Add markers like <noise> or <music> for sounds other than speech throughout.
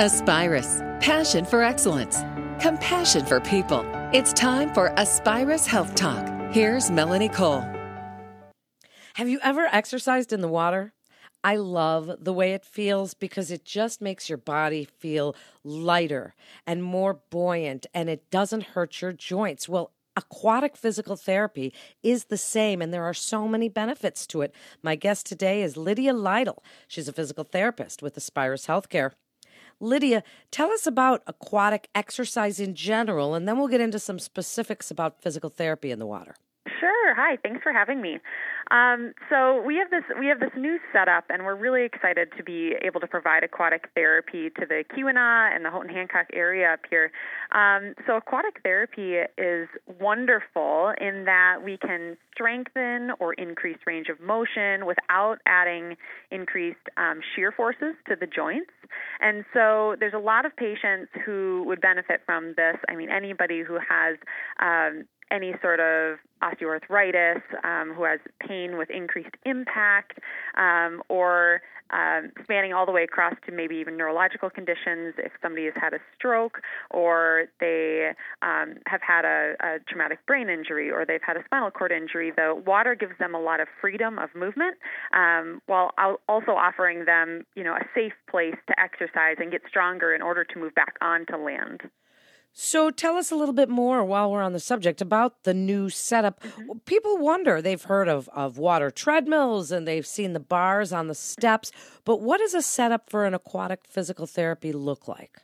Aspirus, passion for excellence, compassion for people. It's time for Aspirus Health Talk. Here's Melanie Cole. Have you ever exercised in the water? I love the way it feels because it just makes your body feel lighter and more buoyant and it doesn't hurt your joints. Well, aquatic physical therapy is the same and there are so many benefits to it. My guest today is Lydia Lytle. She's a physical therapist with Aspirus Healthcare. Lydia, tell us about aquatic exercise in general, and then we'll get into some specifics about physical therapy in the water. Hi. Thanks for having me. Um, so we have this we have this new setup, and we're really excited to be able to provide aquatic therapy to the Keweenaw and the Houghton Hancock area up here. Um, so aquatic therapy is wonderful in that we can strengthen or increase range of motion without adding increased um, shear forces to the joints. And so there's a lot of patients who would benefit from this. I mean, anybody who has um, any sort of osteoarthritis, um, who has pain with increased impact, um, or um, spanning all the way across to maybe even neurological conditions if somebody has had a stroke or they um, have had a, a traumatic brain injury or they've had a spinal cord injury. The water gives them a lot of freedom of movement um, while also offering them, you know, a safe place to exercise and get stronger in order to move back onto land. So tell us a little bit more while we're on the subject about the new setup. Mm-hmm. People wonder, they've heard of, of water treadmills and they've seen the bars on the steps, but what does a setup for an aquatic physical therapy look like?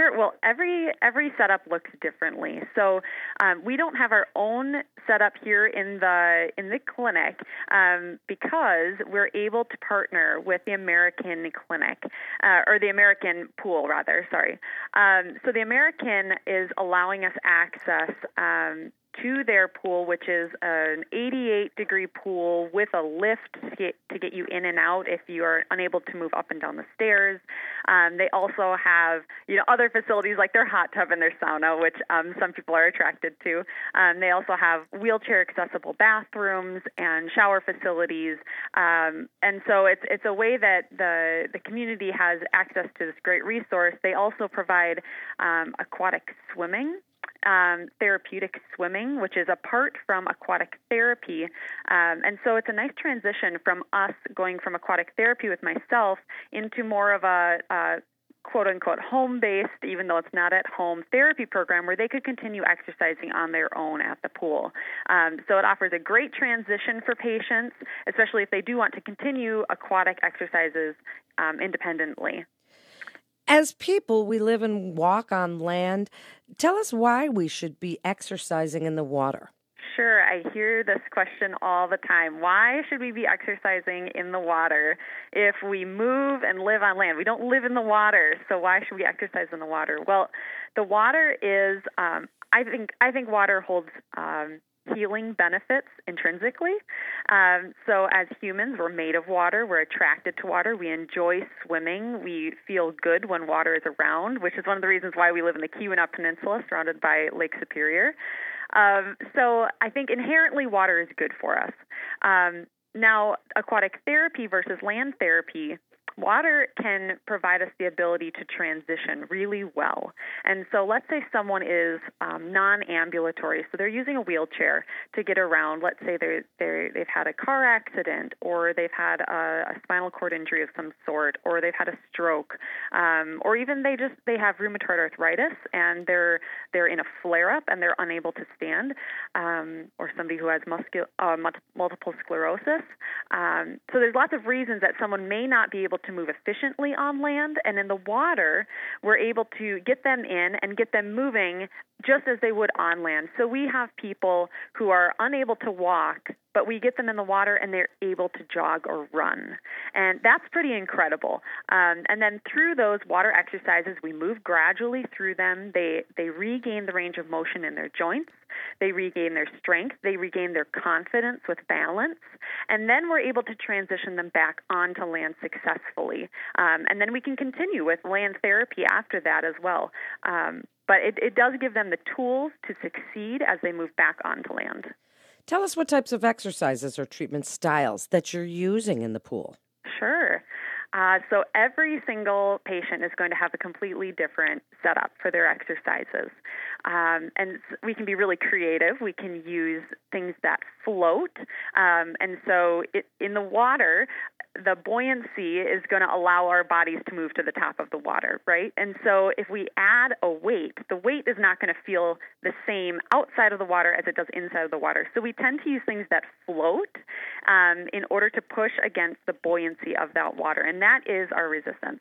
Sure. Well, every every setup looks differently. So um, we don't have our own setup here in the in the clinic um, because we're able to partner with the American Clinic uh, or the American Pool, rather. Sorry. Um, so the American is allowing us access um, to their pool, which is an 88 degree pool with a lift to get, you in and out if you are unable to move up and down the stairs. Um, they also have you know other facilities like their hot tub and their sauna, which um, some people are attracted to. Um, they also have wheelchair accessible bathrooms and shower facilities, um, and so it's it's a way that the the community has access to this great resource. They also provide um, aquatic swimming um, therapeutic swimming, which is apart from aquatic therapy. Um, and so it's a nice transition from us going from aquatic therapy with myself into more of a, a quote unquote home based, even though it's not at home, therapy program where they could continue exercising on their own at the pool. Um, so it offers a great transition for patients, especially if they do want to continue aquatic exercises um, independently. As people, we live and walk on land. Tell us why we should be exercising in the water. Sure, I hear this question all the time. Why should we be exercising in the water if we move and live on land? We don't live in the water, so why should we exercise in the water? Well, the water is, um, I think, I think water holds um, healing benefits intrinsically. Um, so, as humans, we're made of water. We're attracted to water. We enjoy swimming. We feel good when water is around, which is one of the reasons why we live in the Keweenaw Peninsula, surrounded by Lake Superior. Um, so, I think inherently water is good for us. Um, now, aquatic therapy versus land therapy water can provide us the ability to transition really well. And so, let's say someone is um, non ambulatory, so they're using a wheelchair to get around. Let's say they're, they're, they've had a car accident, or they've had a, a spinal cord injury of some sort, or they've had a stroke, um, or even they just they have rheumatoid arthritis and they're they're in a flare up and they're unable to stand, um, or somebody who has uh, multiple sclerosis. Um, so, there's lots of reasons that someone may not be able to move efficiently on land, and in the water, we're able to get them in and get them moving just as they would on land. So we have people who are unable to walk, but we get them in the water and they're able to jog or run. And that's pretty incredible. Um, and then through those water exercises, we move gradually through them. They, they regain the range of motion in their joints, they regain their strength, they regain their confidence with balance, and then we're able to transition them back onto land successfully. Um, and then we can continue with land therapy after that as well. Um, but it, it does give them the tools to succeed as they move back onto land. Tell us what types of exercises or treatment styles that you're using in the pool. Sure. Uh, so every single patient is going to have a completely different setup for their exercises. Um, and we can be really creative. We can use things that float. Um, and so it, in the water, the buoyancy is going to allow our bodies to move to the top of the water, right? And so if we add a weight, the weight is not going to feel the same outside of the water as it does inside of the water. So we tend to use things that float um, in order to push against the buoyancy of that water, and that is our resistance.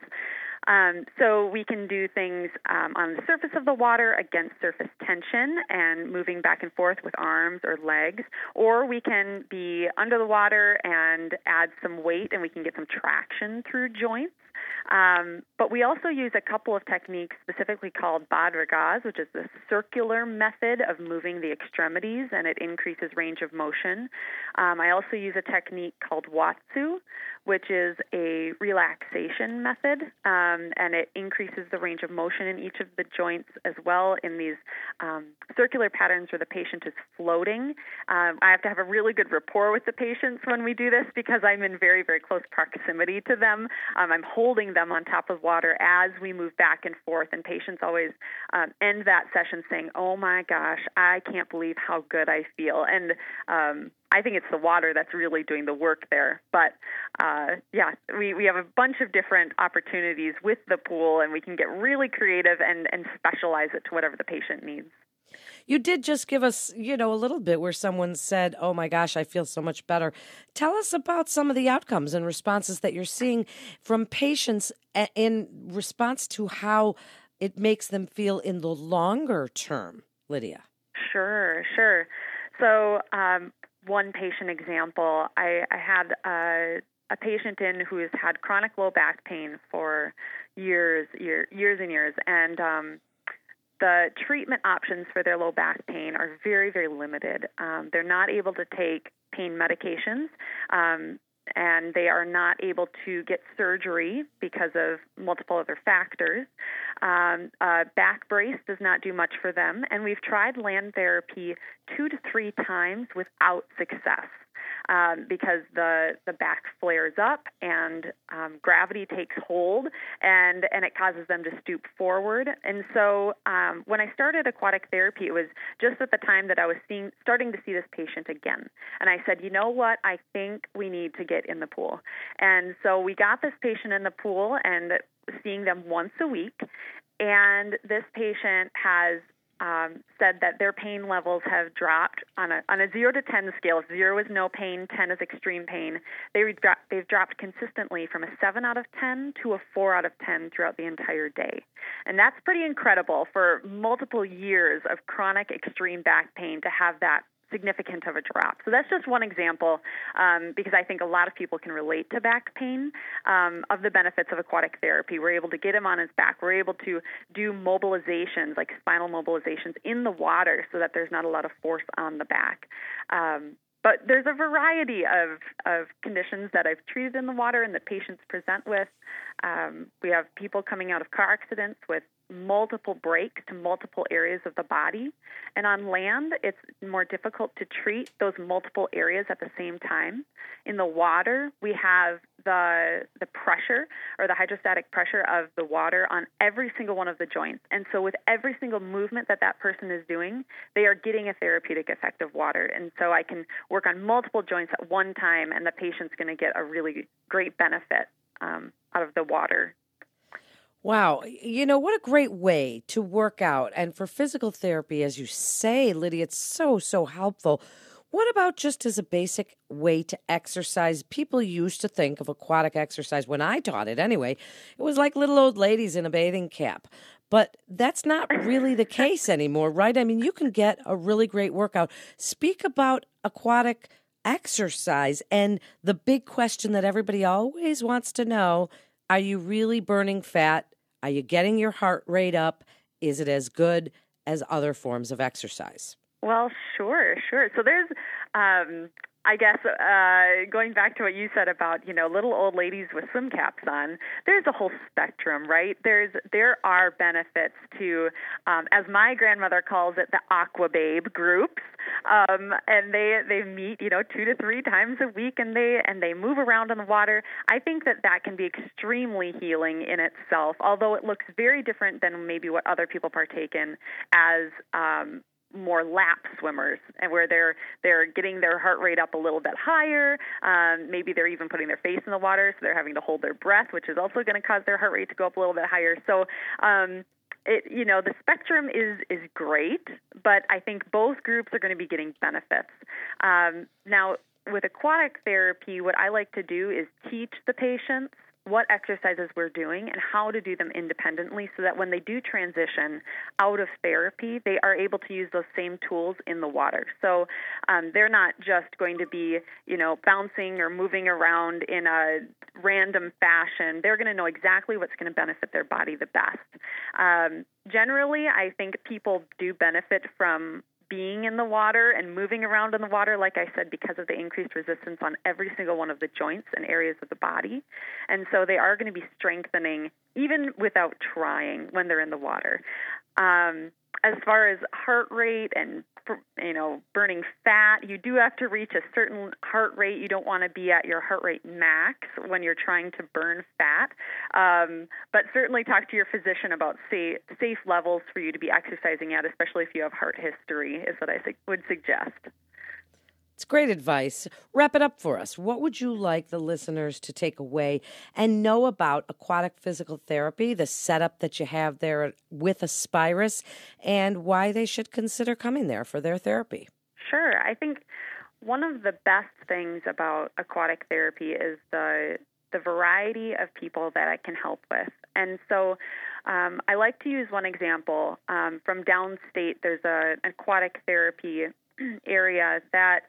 Um, so we can do things um, on the surface of the water against surface tension and moving back and forth with arms or legs, or we can be under the water and add some weight and we can get some traction through joints. Um, but we also use a couple of techniques specifically called Bad Ragaz, which is the circular method of moving the extremities and it increases range of motion. Um, I also use a technique called Watsu, which is a relaxation method, um, and it increases the range of motion in each of the joints as well in these um, circular patterns where the patient is floating. Um, I have to have a really good rapport with the patients when we do this because I'm in very, very close proximity to them. Um, I'm holding them on top of water as we move back and forth, and patients always um, end that session saying, Oh my gosh, I can't believe how good I feel. And um, I think it's the water that's really doing the work there. But uh, yeah, we, we have a bunch of different opportunities with the pool, and we can get really creative and, and specialize it to whatever the patient needs. You did just give us, you know, a little bit where someone said, "Oh my gosh, I feel so much better." Tell us about some of the outcomes and responses that you're seeing from patients in response to how it makes them feel in the longer term, Lydia. Sure, sure. So, um, one patient example, I, I had a, a patient in who has had chronic low back pain for years, year, years and years, and um, the treatment options for their low back pain are very, very limited. Um, they're not able to take pain medications. Um, and they are not able to get surgery because of multiple other factors. Um, uh, back brace does not do much for them, and we've tried land therapy two to three times without success um, because the the back flares up and um, gravity takes hold and and it causes them to stoop forward. And so um, when I started aquatic therapy, it was just at the time that I was seeing starting to see this patient again. And I said, you know what? I think we need to get in the pool. And so we got this patient in the pool and seeing them once a week. And this patient has um, said that their pain levels have dropped on a on a zero to ten scale. Zero is no pain, ten is extreme pain. They dro- they've dropped consistently from a seven out of ten to a four out of ten throughout the entire day, and that's pretty incredible for multiple years of chronic extreme back pain to have that significant of a drop. So that's just one example um, because I think a lot of people can relate to back pain um, of the benefits of aquatic therapy. We're able to get him on his back. We're able to do mobilizations like spinal mobilizations in the water so that there's not a lot of force on the back. Um, but there's a variety of, of conditions that I've treated in the water and that patients present with. Um, we have people coming out of car accidents with multiple breaks to multiple areas of the body. And on land, it's more difficult to treat those multiple areas at the same time. In the water, we have the the pressure or the hydrostatic pressure of the water on every single one of the joints. And so with every single movement that that person is doing, they are getting a therapeutic effect of water. And so I can work on multiple joints at one time and the patient's going to get a really great benefit um, out of the water Wow. You know, what a great way to work out. And for physical therapy, as you say, Lydia, it's so, so helpful. What about just as a basic way to exercise? People used to think of aquatic exercise when I taught it anyway. It was like little old ladies in a bathing cap. But that's not really the <laughs> case anymore, right? I mean, you can get a really great workout. Speak about aquatic exercise and the big question that everybody always wants to know are you really burning fat? Are you getting your heart rate up? Is it as good as other forms of exercise? Well, sure, sure. So there's, um, I guess uh, going back to what you said about you know little old ladies with swim caps on, there's a whole spectrum, right? There's there are benefits to, um, as my grandmother calls it, the aqua babe groups, um, and they they meet you know two to three times a week, and they and they move around in the water. I think that that can be extremely healing in itself, although it looks very different than maybe what other people partake in as um, more lap swimmers and where they're they're getting their heart rate up a little bit higher. Um, maybe they're even putting their face in the water so they're having to hold their breath which is also going to cause their heart rate to go up a little bit higher. So um, it you know the spectrum is is great but i think both groups are going to be getting benefits. Um, now with aquatic therapy what i like to do is teach the patients what exercises we're doing and how to do them independently so that when they do transition out of therapy, they are able to use those same tools in the water. So um, they're not just going to be, you know, bouncing or moving around in a random fashion. They're going to know exactly what's going to benefit their body the best. Um, generally, I think people do benefit from being in the water and moving around in the water, like I said, because of the increased resistance on every single one of the joints and areas of the body. And so they are going to be strengthening even without trying when they're in the water. Um, as far as heart rate and you know burning fat you do have to reach a certain heart rate. You don't want to be at your heart rate max when you're trying to burn fat. Um, but certainly talk to your physician about safe, safe levels for you to be exercising at especially if you have heart history is what i would suggest it's great advice. Wrap it up for us. What would you like the listeners to take away and know about aquatic physical therapy, the setup that you have there with Aspirus, and why they should consider coming there for their therapy? Sure. I think one of the best things about aquatic therapy is the the variety of people that I can help with. And so um, I like to use one example um, from downstate. There's a, an aquatic therapy <clears throat> area that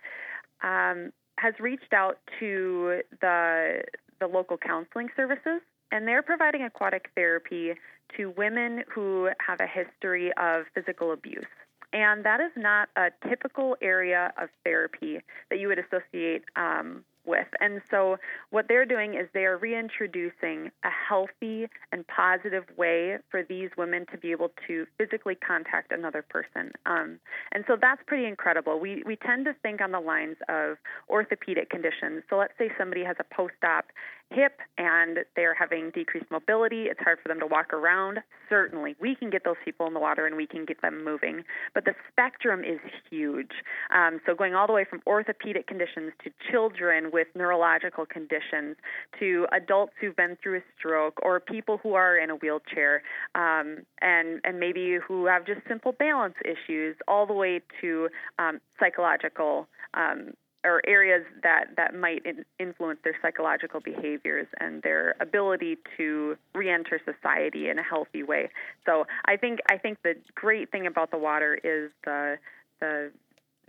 um, has reached out to the the local counseling services, and they're providing aquatic therapy to women who have a history of physical abuse. And that is not a typical area of therapy that you would associate um, with. And so, what they're doing is they are reintroducing a healthy and positive way for these women to be able to physically contact another person. Um, and so, that's pretty incredible. We, we tend to think on the lines of orthopedic conditions. So, let's say somebody has a post op hip and they're having decreased mobility, it's hard for them to walk around. Certainly, we can get those people in the water and we can get them moving. But the spectrum is huge. Um, so, going all the way from orthopedic conditions to children with neurological conditions to adults who've been through a stroke or people who are in a wheelchair um, and, and maybe who have just simple balance issues, all the way to um, psychological um, or areas that that might in, influence their psychological behaviors and their ability to reenter society in a healthy way. So I think I think the great thing about the water is the the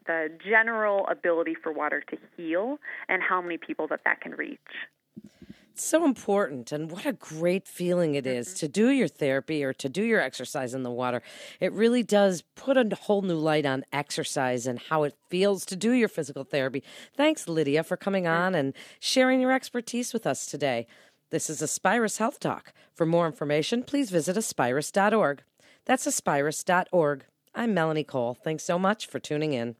the general ability for water to heal and how many people that that can reach so important and what a great feeling it is mm-hmm. to do your therapy or to do your exercise in the water. It really does put a whole new light on exercise and how it feels to do your physical therapy. Thanks lydia for coming on and sharing your expertise with us today. This is aspirus health talk. For more information please visit aspirus.org that's aspirus.org i'm melanie cole. Thanks so much for tuning in